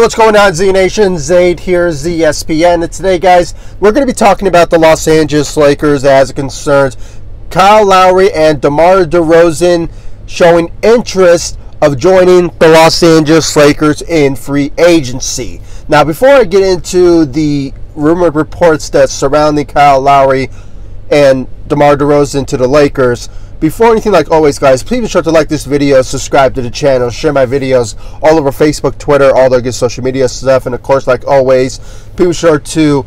What's going on, Z Nation? Zaid here, ZSPN. And today, guys, we're going to be talking about the Los Angeles Lakers as it concerns Kyle Lowry and DeMar DeRozan showing interest of joining the Los Angeles Lakers in free agency. Now, before I get into the rumored reports that surrounding Kyle Lowry and DeMar DeRozan to the Lakers, before anything, like always, guys, please be sure to like this video, subscribe to the channel, share my videos all over Facebook, Twitter, all the good social media stuff, and of course, like always, be sure to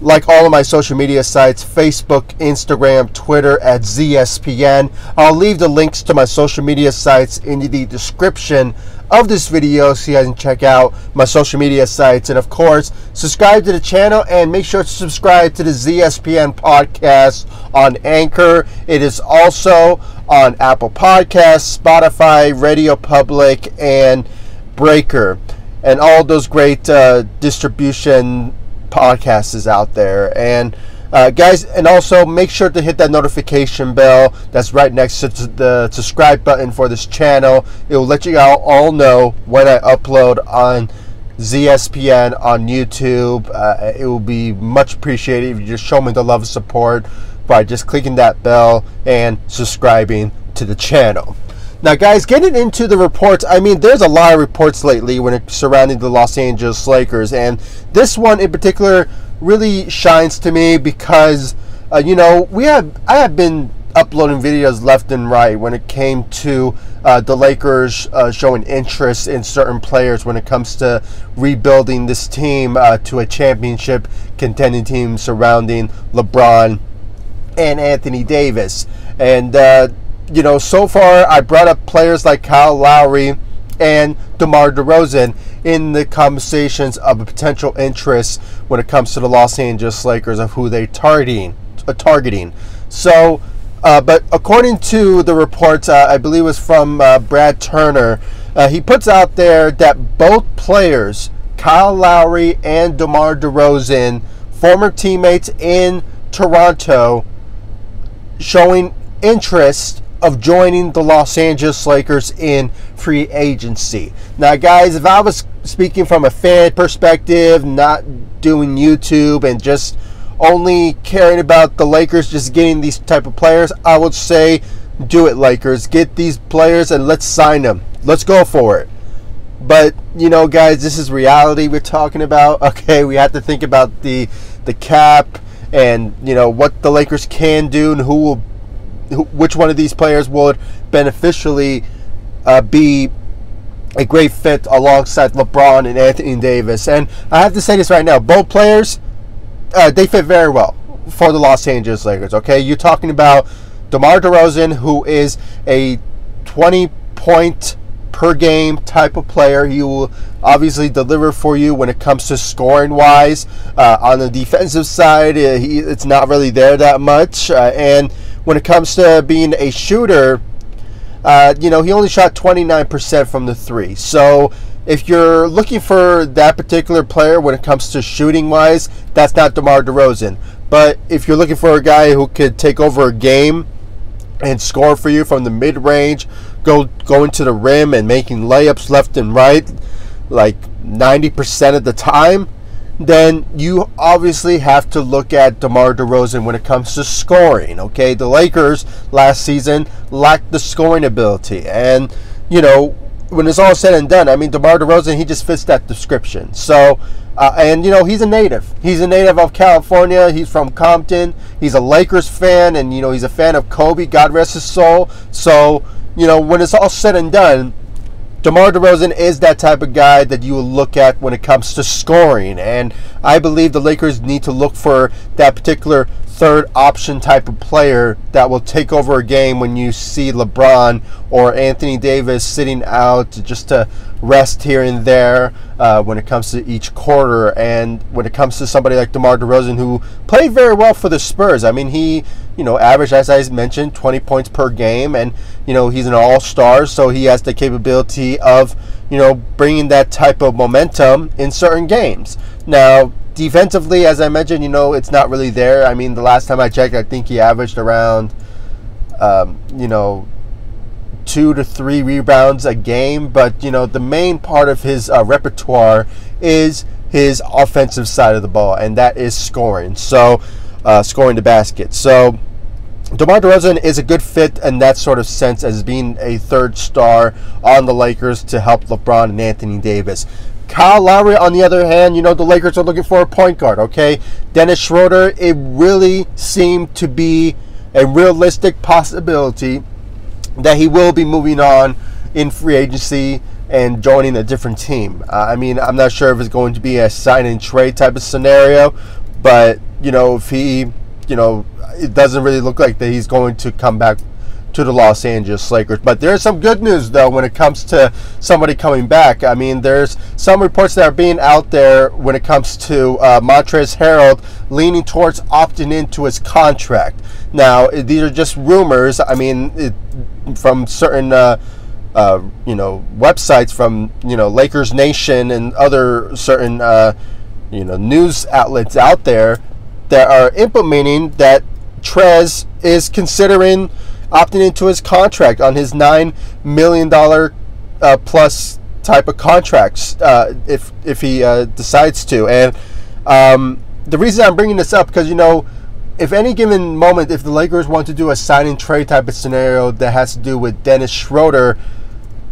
like all of my social media sites Facebook, Instagram, Twitter at ZSPN. I'll leave the links to my social media sites in the description of this video so you guys can check out my social media sites. And of course, subscribe to the channel and make sure to subscribe to the ZSPN podcast on Anchor. It is also on Apple Podcasts, Spotify, Radio Public, and Breaker. And all those great uh, distribution podcasts is out there. And uh, guys, and also make sure to hit that notification bell that's right next to the subscribe button for this channel. It will let you all, know when I upload on ZSPN on YouTube. Uh, it will be much appreciated if you just show me the love and support by just clicking that bell and subscribing to the channel. Now, guys, getting into the reports, I mean, there's a lot of reports lately when it's surrounding the Los Angeles Lakers, and this one in particular really shines to me because, uh, you know, we have I have been uploading videos left and right when it came to uh, the Lakers uh, showing interest in certain players when it comes to rebuilding this team uh, to a championship contending team surrounding LeBron and Anthony Davis. And uh, you know, so far I brought up players like Kyle Lowry and DeMar DeRozan in the conversations of a potential interest when it comes to the Los Angeles Lakers of who they're targeting. Uh, targeting. So, uh, but according to the reports, uh, I believe it was from uh, Brad Turner, uh, he puts out there that both players, Kyle Lowry and DeMar DeRozan, former teammates in Toronto, showing interest of joining the Los Angeles Lakers in free agency. Now, guys, if I was speaking from a fan perspective, not doing YouTube and just only caring about the Lakers just getting these type of players, I would say do it Lakers. Get these players and let's sign them. Let's go for it. But, you know, guys, this is reality we're talking about. Okay, we have to think about the the cap and, you know, what the Lakers can do and who will which one of these players would beneficially uh, be a great fit alongside LeBron and Anthony Davis. And I have to say this right now: both players, uh, they fit very well for the Los Angeles Lakers. Okay, you're talking about DeMar DeRozan, who is a 20 point per game type of player. He will obviously deliver for you when it comes to scoring wise. Uh, on the defensive side, uh, he, it's not really there that much. Uh, and when it comes to being a shooter, uh, you know, he only shot 29% from the three. So if you're looking for that particular player when it comes to shooting wise, that's not DeMar DeRozan. But if you're looking for a guy who could take over a game and score for you from the mid range, go going to the rim and making layups left and right, like 90% of the time, then you obviously have to look at DeMar DeRozan when it comes to scoring. Okay, the Lakers last season lacked the scoring ability, and you know when it's all said and done, I mean DeMar DeRozan he just fits that description. So. Uh, and you know he's a native. He's a native of California. He's from Compton. He's a Lakers fan, and you know he's a fan of Kobe. God rest his soul. So you know when it's all said and done, DeMar DeRozan is that type of guy that you will look at when it comes to scoring. And I believe the Lakers need to look for that particular third option type of player that will take over a game when you see LeBron or Anthony Davis sitting out just to rest here and there uh, when it comes to each quarter. And when it comes to somebody like DeMar DeRozan, who played very well for the Spurs, I mean, he, you know, averaged, as I mentioned, 20 points per game. And, you know, he's an all star, so he has the capability of, you know, bringing that type of momentum in certain games. Now, defensively, as I mentioned, you know, it's not really there. I mean, the last time I checked, I think he averaged around, um, you know, two to three rebounds a game, but you know the main part of his uh, repertoire is his offensive side of the ball, and that is scoring. So, uh, scoring the basket. So, DeMar DeRozan is a good fit in that sort of sense as being a third star on the Lakers to help LeBron and Anthony Davis. Kyle Lowry, on the other hand, you know, the Lakers are looking for a point guard, okay? Dennis Schroeder, it really seemed to be a realistic possibility that he will be moving on in free agency and joining a different team. Uh, I mean, I'm not sure if it's going to be a sign and trade type of scenario, but, you know, if he, you know, it doesn't really look like that he's going to come back to the Los Angeles Lakers. But there's some good news though when it comes to somebody coming back. I mean, there's some reports that are being out there when it comes to uh, Montrezl Harrell leaning towards opting into his contract. Now, these are just rumors. I mean, it, from certain. Uh, uh, you know, websites from you know Lakers Nation and other certain uh, you know news outlets out there that are implementing that Trez is considering opting into his contract on his nine million dollar uh, plus type of contracts uh, if if he uh, decides to. And um, the reason I'm bringing this up because you know. If any given moment, if the Lakers want to do a sign and trade type of scenario that has to do with Dennis Schroeder,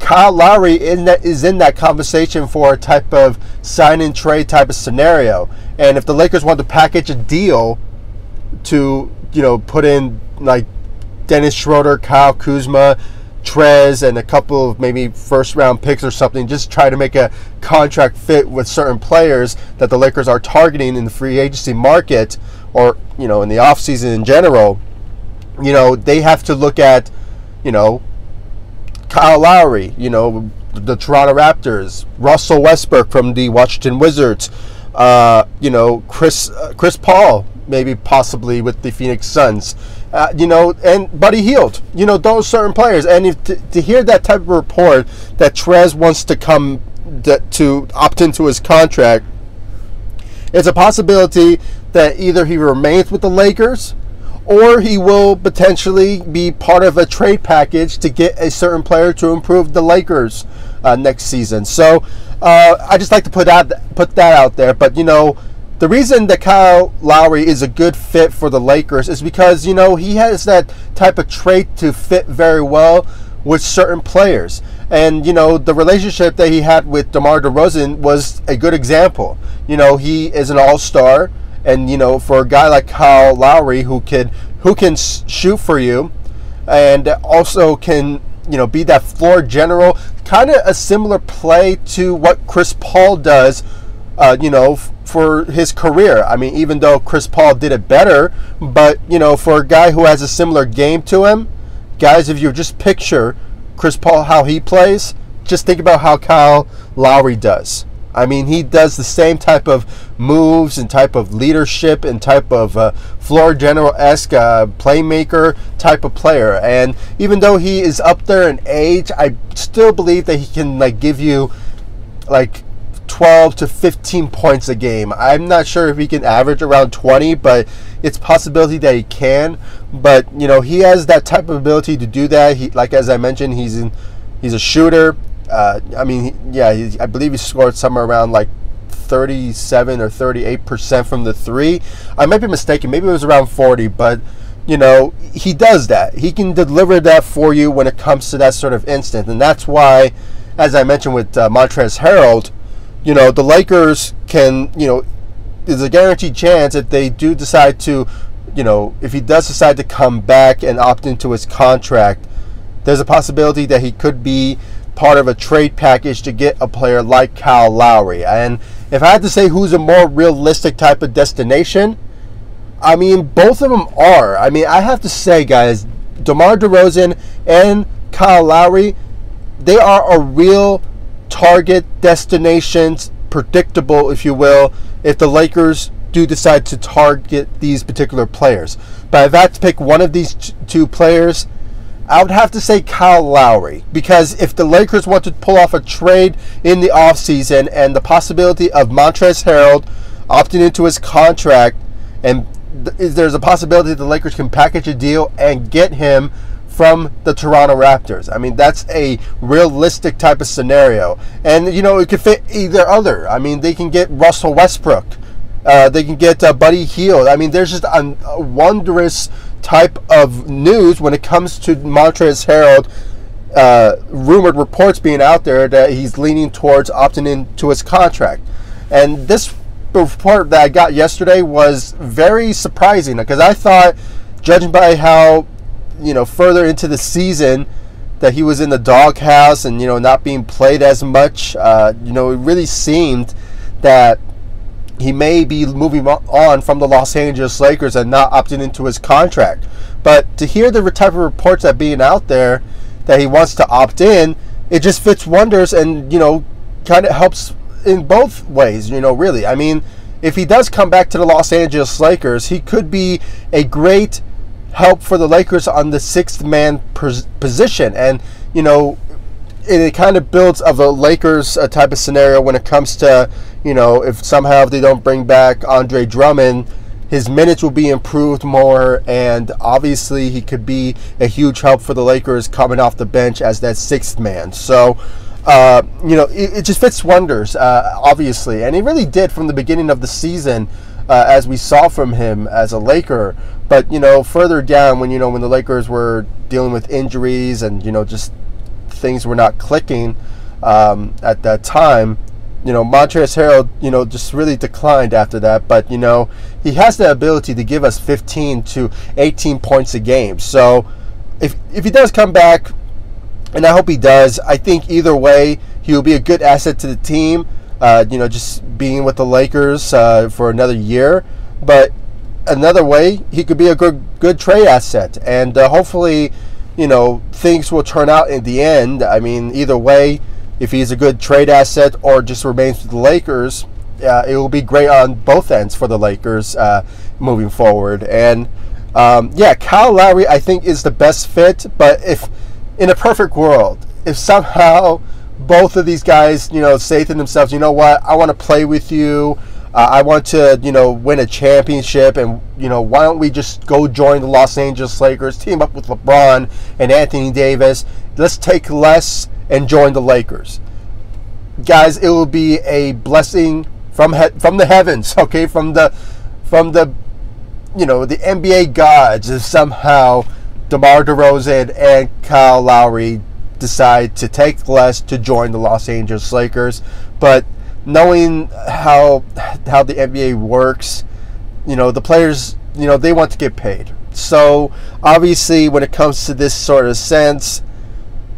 Kyle Lowry in that, is in that conversation for a type of sign and trade type of scenario. And if the Lakers want to package a deal to, you know, put in like Dennis Schroeder, Kyle Kuzma, Trez, and a couple of maybe first round picks or something. Just try to make a contract fit with certain players that the Lakers are targeting in the free agency market or, you know, in the offseason in general. You know, they have to look at, you know, Kyle Lowry, you know, the Toronto Raptors, Russell Westbrook from the Washington Wizards, uh, you know, Chris uh, Chris Paul, maybe possibly with the Phoenix Suns uh, you know, and Buddy Hield, you know, those certain players. And if to, to hear that type of report that Trez wants to come to opt into his contract, it's a possibility that either he remains with the Lakers or he will potentially be part of a trade package to get a certain player to improve the Lakers uh, next season. So uh, I just like to put out put that out there. But you know, the reason that Kyle Lowry is a good fit for the Lakers is because, you know, he has that type of trait to fit very well with certain players. And, you know, the relationship that he had with DeMar DeRozan was a good example. You know, he is an all star. And, you know, for a guy like Kyle Lowry who can, who can shoot for you and also can, you know, be that floor general, kind of a similar play to what Chris Paul does uh, you know, f- for his career. I mean, even though Chris Paul did it better, but you know, for a guy who has a similar game to him, guys, if you just picture Chris Paul how he plays, just think about how Kyle Lowry does. I mean, he does the same type of moves and type of leadership and type of uh, floor general esque uh, playmaker type of player. And even though he is up there in age, I still believe that he can like give you like 12 to 15 points a game. I'm not sure if he can average around 20, but it's possibility that he can. But you know, he has that type of ability to do that. He, like as I mentioned, he's in, he's a shooter. Uh, I mean, yeah, he, I believe he scored somewhere around like 37 or 38 percent from the three. I might be mistaken. Maybe it was around 40, but you know, he does that. He can deliver that for you when it comes to that sort of instant, and that's why, as I mentioned with uh, Montrezl Harrell you know, the Lakers can, you know, there's a guaranteed chance if they do decide to, you know, if he does decide to come back and opt into his contract, there's a possibility that he could be part of a trade package to get a player like Kyle Lowry. And if I had to say who's a more realistic type of destination, I mean, both of them are. I mean, I have to say, guys, DeMar DeRozan and Kyle Lowry, they are a real target destinations, predictable, if you will, if the Lakers do decide to target these particular players. But if I had to pick one of these two players, I would have to say Kyle Lowry because if the Lakers want to pull off a trade in the offseason and the possibility of Montrezl Harrell opting into his contract and th- there's a possibility the Lakers can package a deal and get him from the Toronto Raptors. I mean, that's a realistic type of scenario. And, you know, it could fit either other. I mean, they can get Russell Westbrook. Uh, they can get uh, Buddy Hield. I mean, there's just a, a, wondrous type of news when it comes to Montrezl Harrell. Uh, rumored reports being out there that he's leaning towards opting into his contract. And this report that I got yesterday was very surprising because I thought, judging by how you know further into the season that he was in the doghouse and you know not being played as much. Uh, you know, it really seemed that he may be moving on from the Los Angeles Lakers and not opting into his contract. But to hear the type of reports that being out there that he wants to opt in, it just fits wonders and you know kind of helps in both ways. You know, really. I mean, if he does come back to the Los Angeles Lakers, he could be a great help for the Lakers on the sixth man position. And, you know, it, it kind of builds of a Lakers uh, type of scenario when it comes to, you know, if somehow they don't bring back Andre Drummond, his minutes will be improved more, and obviously he could be a huge help for the Lakers coming off the bench as that sixth man. So, uh, you know, it, it, just fits wonders, uh, obviously, and he really did from the beginning of the season, uh, as we saw from him as a Laker. But you know, further down when you know when the Lakers were dealing with injuries and you know just things were not clicking um, at that time, you know, Montrezl Harrell, you know, just really declined after that. But you know, he has the ability to give us 15 to 18 points a game. So if if he does come back, and I hope he does, I think either way he will be a good asset to the team. Uh, you know, just being with the Lakers uh, for another year. But another way, he could be a good good trade asset, and uh, hopefully, you know, things will turn out in the end. I mean, either way, if he's a good trade asset or just remains with the Lakers, uh, it will be great on both ends for the Lakers uh, moving forward. And um, yeah, Kyle Lowry, I think, is the best fit. But if in a perfect world, if somehow both of these guys, you know, say to themselves, you know what, I want to play with you. Uh, I want to, you know, win a championship, and you know, why don't we just go join the Los Angeles Lakers, team up with LeBron and Anthony Davis? Let's take less and join the Lakers, guys. It will be a blessing from he- from the heavens, okay, from the from the you know the NBA gods if somehow DeMar DeRozan and Kyle Lowry decide to take less to join the Los Angeles Lakers, but knowing how how the NBA works, you know, the players, you know, they want to get paid. So obviously, when it comes to this sort of sense,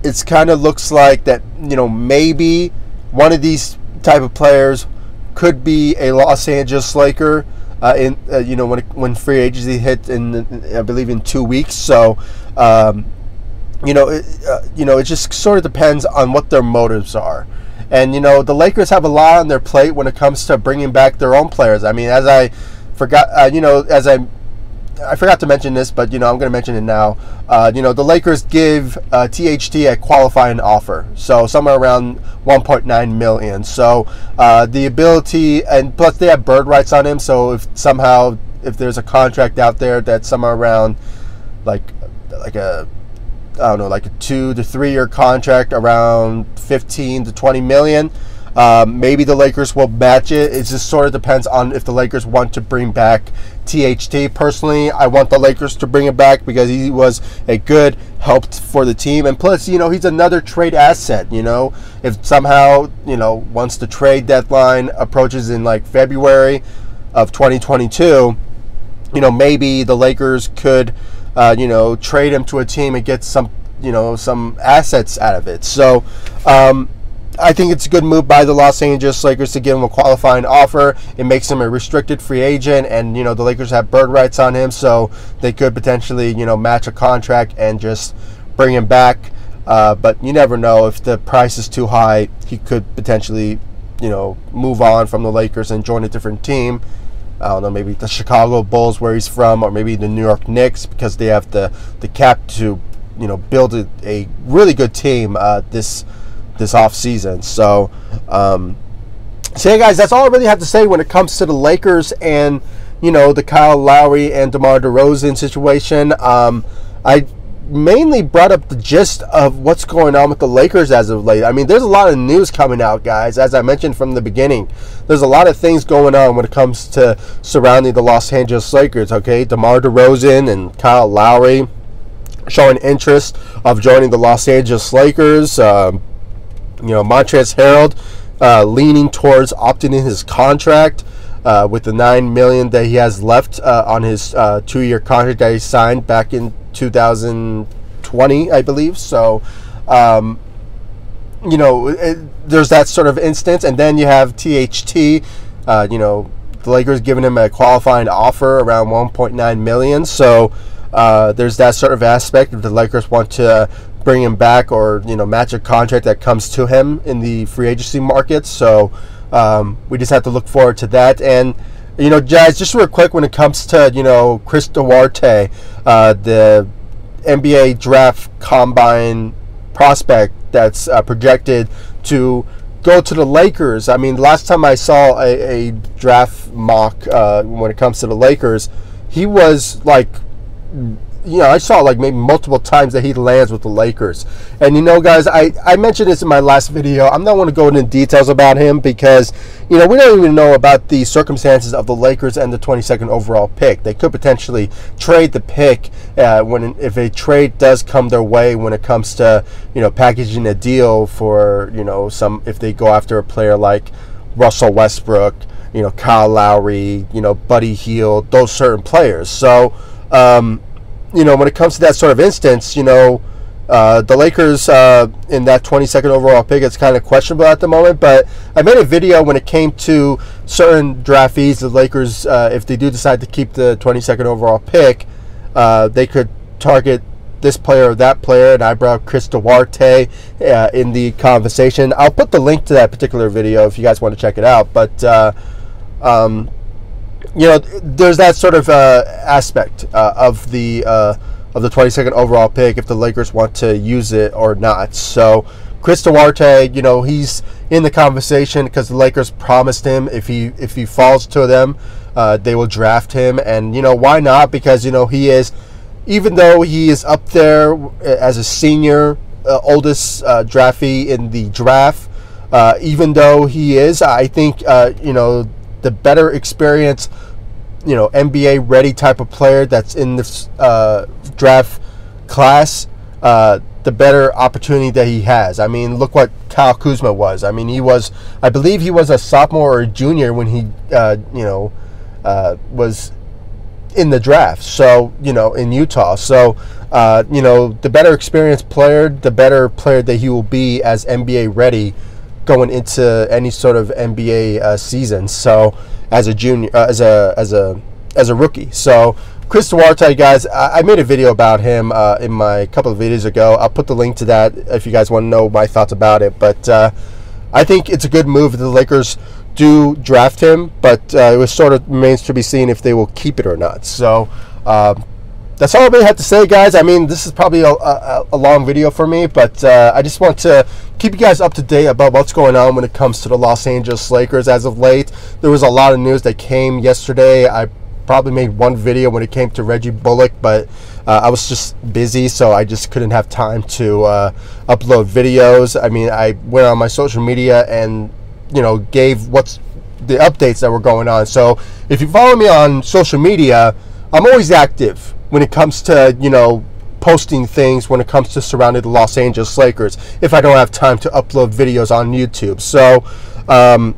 it's kind of looks like that you know maybe one of these type of players could be a Los Angeles Laker. Uh, in uh, you know when when free agency hit in I believe in two weeks. So um, you know it, uh, you know it just sort of depends on what their motives are. And you know the Lakers have a lot on their plate when it comes to bringing back their own players. I mean, as I forgot, uh, you know, as I I forgot to mention this, but you know I'm going to mention it now. Uh, you know the Lakers give uh, THT a qualifying offer, so somewhere around 1.9 million. So uh, the ability, and plus they have bird rights on him. So if somehow if there's a contract out there that's somewhere around like like a I don't know, like a two to three year contract around 15 to 20 million. Um, maybe the Lakers will match it. It just sort of depends on if the Lakers want to bring back THT. Personally, I want the Lakers to bring him back because he was a good help for the team. And plus, you know, he's another trade asset. You know, if somehow, you know, once the trade deadline approaches in like February of 2022, you know, maybe the Lakers could uh, you know, trade him to a team and get some, you know, some assets out of it. So, um, I think it's a good move by the Los Angeles Lakers to give him a qualifying offer. It makes him a restricted free agent, and you know the Lakers have bird rights on him, so they could potentially you know match a contract and just bring him back. Uh, but you never know if the price is too high, he could potentially you know move on from the Lakers and join a different team. I don't know, maybe the Chicago Bulls where he's from, or maybe the New York Knicks because they have the the cap to, you know, build a, a really good team uh, this this off season. So, um, so yeah, guys, that's all I really have to say when it comes to the Lakers and you know the Kyle Lowry and DeMar DeRozan situation. Um, I mainly brought up the gist of what's going on with the Lakers as of late. I mean, there's a lot of news coming out, guys. As I mentioned from the beginning, there's a lot of things going on when it comes to surrounding the Los Angeles Lakers. Okay, DeMar DeRozan and Kyle Lowry showing interest of joining the Los Angeles Lakers. Um, you know, Montrezl Harrell uh, leaning towards opting in his contract. Uh, with the nine million that he has left uh, on his uh, two-year contract that he signed back in 2020, I believe. So, um, you know, it, there's that sort of instance, and then you have THT. Uh, you know, the Lakers giving him a qualifying offer around 1.9 million. So uh, there's that sort of aspect. If the Lakers want to bring him back or you know match a contract that comes to him in the free agency market, so um, we just have to look forward to that and you know, guys, just real quick when it comes to, you know, Chris Duarte, uh, the NBA draft combine prospect that's uh, projected to go to the Lakers. I mean, last time I saw a, a draft mock uh, when it comes to the Lakers, he was like you know, I saw like maybe multiple times that he lands with the Lakers. And you know, guys, I, I mentioned this in my last video. I'm not going to go into details about him because, you know, we don't even know about the circumstances of the Lakers and the 22nd overall pick. They could potentially trade the pick uh, when if a trade does come their way when it comes to, you know, packaging a deal for, you know, some if they go after a player like Russell Westbrook, you know, Kyle Lowry, you know, Buddy Hield, those certain players. So, um, you know, when it comes to that sort of instance, you know, uh, the Lakers uh, in that 22nd overall pick, it's kind of questionable at the moment. But I made a video when it came to certain draftees, the Lakers, uh, if they do decide to keep the 22nd overall pick, uh, they could target this player or that player, and I brought Chris Duarte uh, in the conversation. I'll put the link to that particular video if you guys want to check it out. But uh, um, you know, there's that sort of uh, aspect uh, of the uh, of the 22nd overall pick if the Lakers want to use it or not. So Chris Duarte, you know, he's in the conversation because the Lakers promised him if he if he falls to them, uh, they will draft him, and you know why not? Because you know he is, even though he is up there uh, as a senior, uh, oldest draftee in the draft. even though he is, I think you know the better experience, you know, NBA ready type of player that's in this uh, draft class, uh, the better opportunity that he has. I mean, look what Kyle Kuzma was. I mean, he was, I believe he was a sophomore or a junior when he, uh, you know, uh, was in the draft. So, you know, in Utah. So, uh, you know, the better experienced player, the better player that he will be as NBA ready going into any sort of NBA uh, season. So as a junior, uh, as a as a as a rookie. So Chris Duarte, guys, I, made a video about him uh, in my couple of videos ago. I'll put the link to that if you guys want to know my thoughts about it. But uh, I think it's a good move. That the Lakers do draft him, but uh, it was sort of remains to be seen if they will keep it or not. So. That's all I really have to say, guys. I mean, this is probably a, a, a long video for me, but uh, I just want to keep you guys up to date about what's going on when it comes to the Los Angeles Lakers as of late. There was a lot of news that came yesterday. I probably made one video when it came to Reggie Bullock, but uh, I was just busy, so I just couldn't have time to uh, upload videos. I mean, I went on my social media and you know gave what's the updates that were going on. So if you follow me on social media, I'm always active when it comes to you know posting things when it comes to surrounding the Los Angeles Lakers if I don't have time to upload videos on YouTube. So um,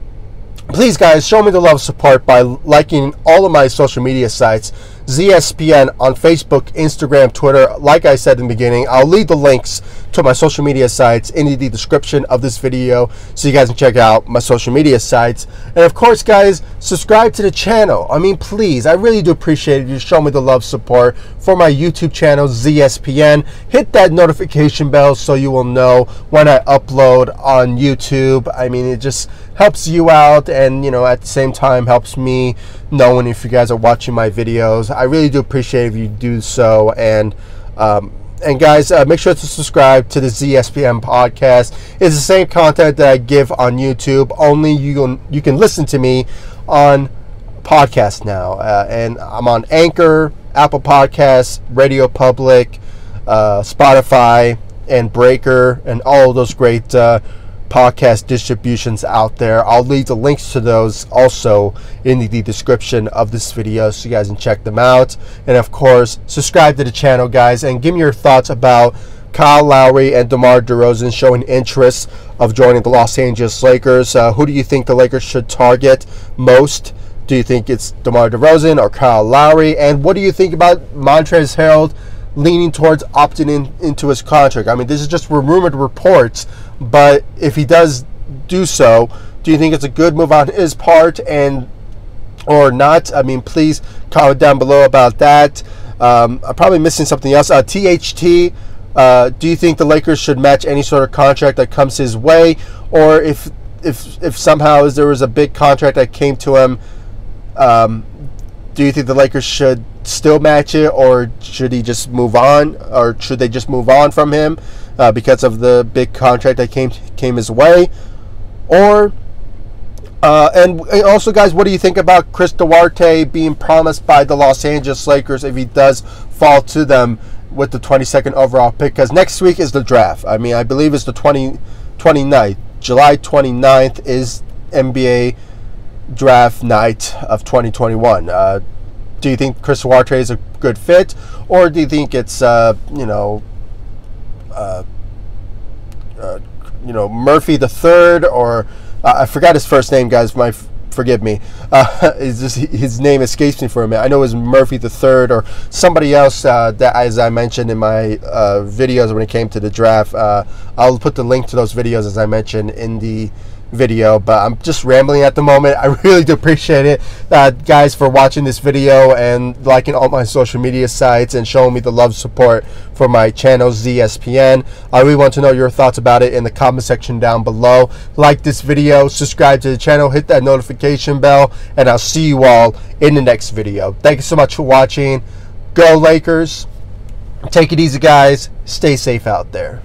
please guys show me the love support by liking all of my social media sites ZSPN on Facebook, Instagram, Twitter. Like I said in the beginning, I'll leave the links to my social media sites in the description of this video so you guys can check out my social media sites. And of course, guys, subscribe to the channel. I mean, please, I really do appreciate. You show me the love support for my YouTube channel, ZSPN. Hit that notification bell so you will know when I upload on YouTube. I mean, it just helps you out and, you know, at the same time helps me knowing if you guys are watching my videos. I really do appreciate if you do so. And um, and guys, uh, make sure to subscribe to the ZSPN podcast. It's the same content that I give on YouTube. Only you can you can listen to me on podcast now, uh, and I'm on Anchor, Apple Podcasts, Radio Public. uh, Spotify, and Breaker, and all those great uh, podcast distributions out there. I'll leave the links to those also in the description of this video so you guys can check them out. And of course, subscribe to the channel, guys, and give me your thoughts about Kyle Lowry and DeMar DeRozan showing interest of joining the Los Angeles Lakers. Uh, who do you think the Lakers should target most? Do you think it's DeMar DeRozan or Kyle Lowry? And what do you think about Montrezl Harrell leaning towards opting in into his contract? I mean, this is just rumored reports, but if he does do so, do you think it's a good move on his part and or not? I mean, please comment down below about that. Um, I'm probably missing something else. Uh, THT. Uh, do you think the Lakers should match any sort of contract that comes his way, or if if if somehow there was a big contract that came to him, um, do you think the Lakers should still match it, or should he just move on, or should they just move on from him uh, because of the big contract that came came his way, or uh, and, also, guys, what do you think about Chris Duarte being promised by the Los Angeles Lakers if he does fall to them with the 22nd overall pick? Because next week is the draft. I mean, I believe it's the 20, 29th. July 29th is NBA draft night of 2021. Uh, do you think Chris Duarte is a good fit, or do you think it's uh, you know, uh, uh, you know Murphy the third, or uh, I forgot his first name, guys. My forgive me. Uh, just, his name escapes me for a minute. I know it was Murphy the third or somebody else uh, that, as I mentioned in my uh, videos when it came to the draft. I'll put the link to those videos as I mentioned in the video, but I'm just rambling at the moment. I really do appreciate it, uh, guys, for watching this video and liking all my social media sites and showing me the love support for my channel, ZSPN. I really want to know your thoughts about it in the comment section down below. Like this video, subscribe to the channel, hit that notification bell, and I'll see you all in the next video. Thank you so much for watching. Go Lakers. Take it easy, guys. Stay safe out there.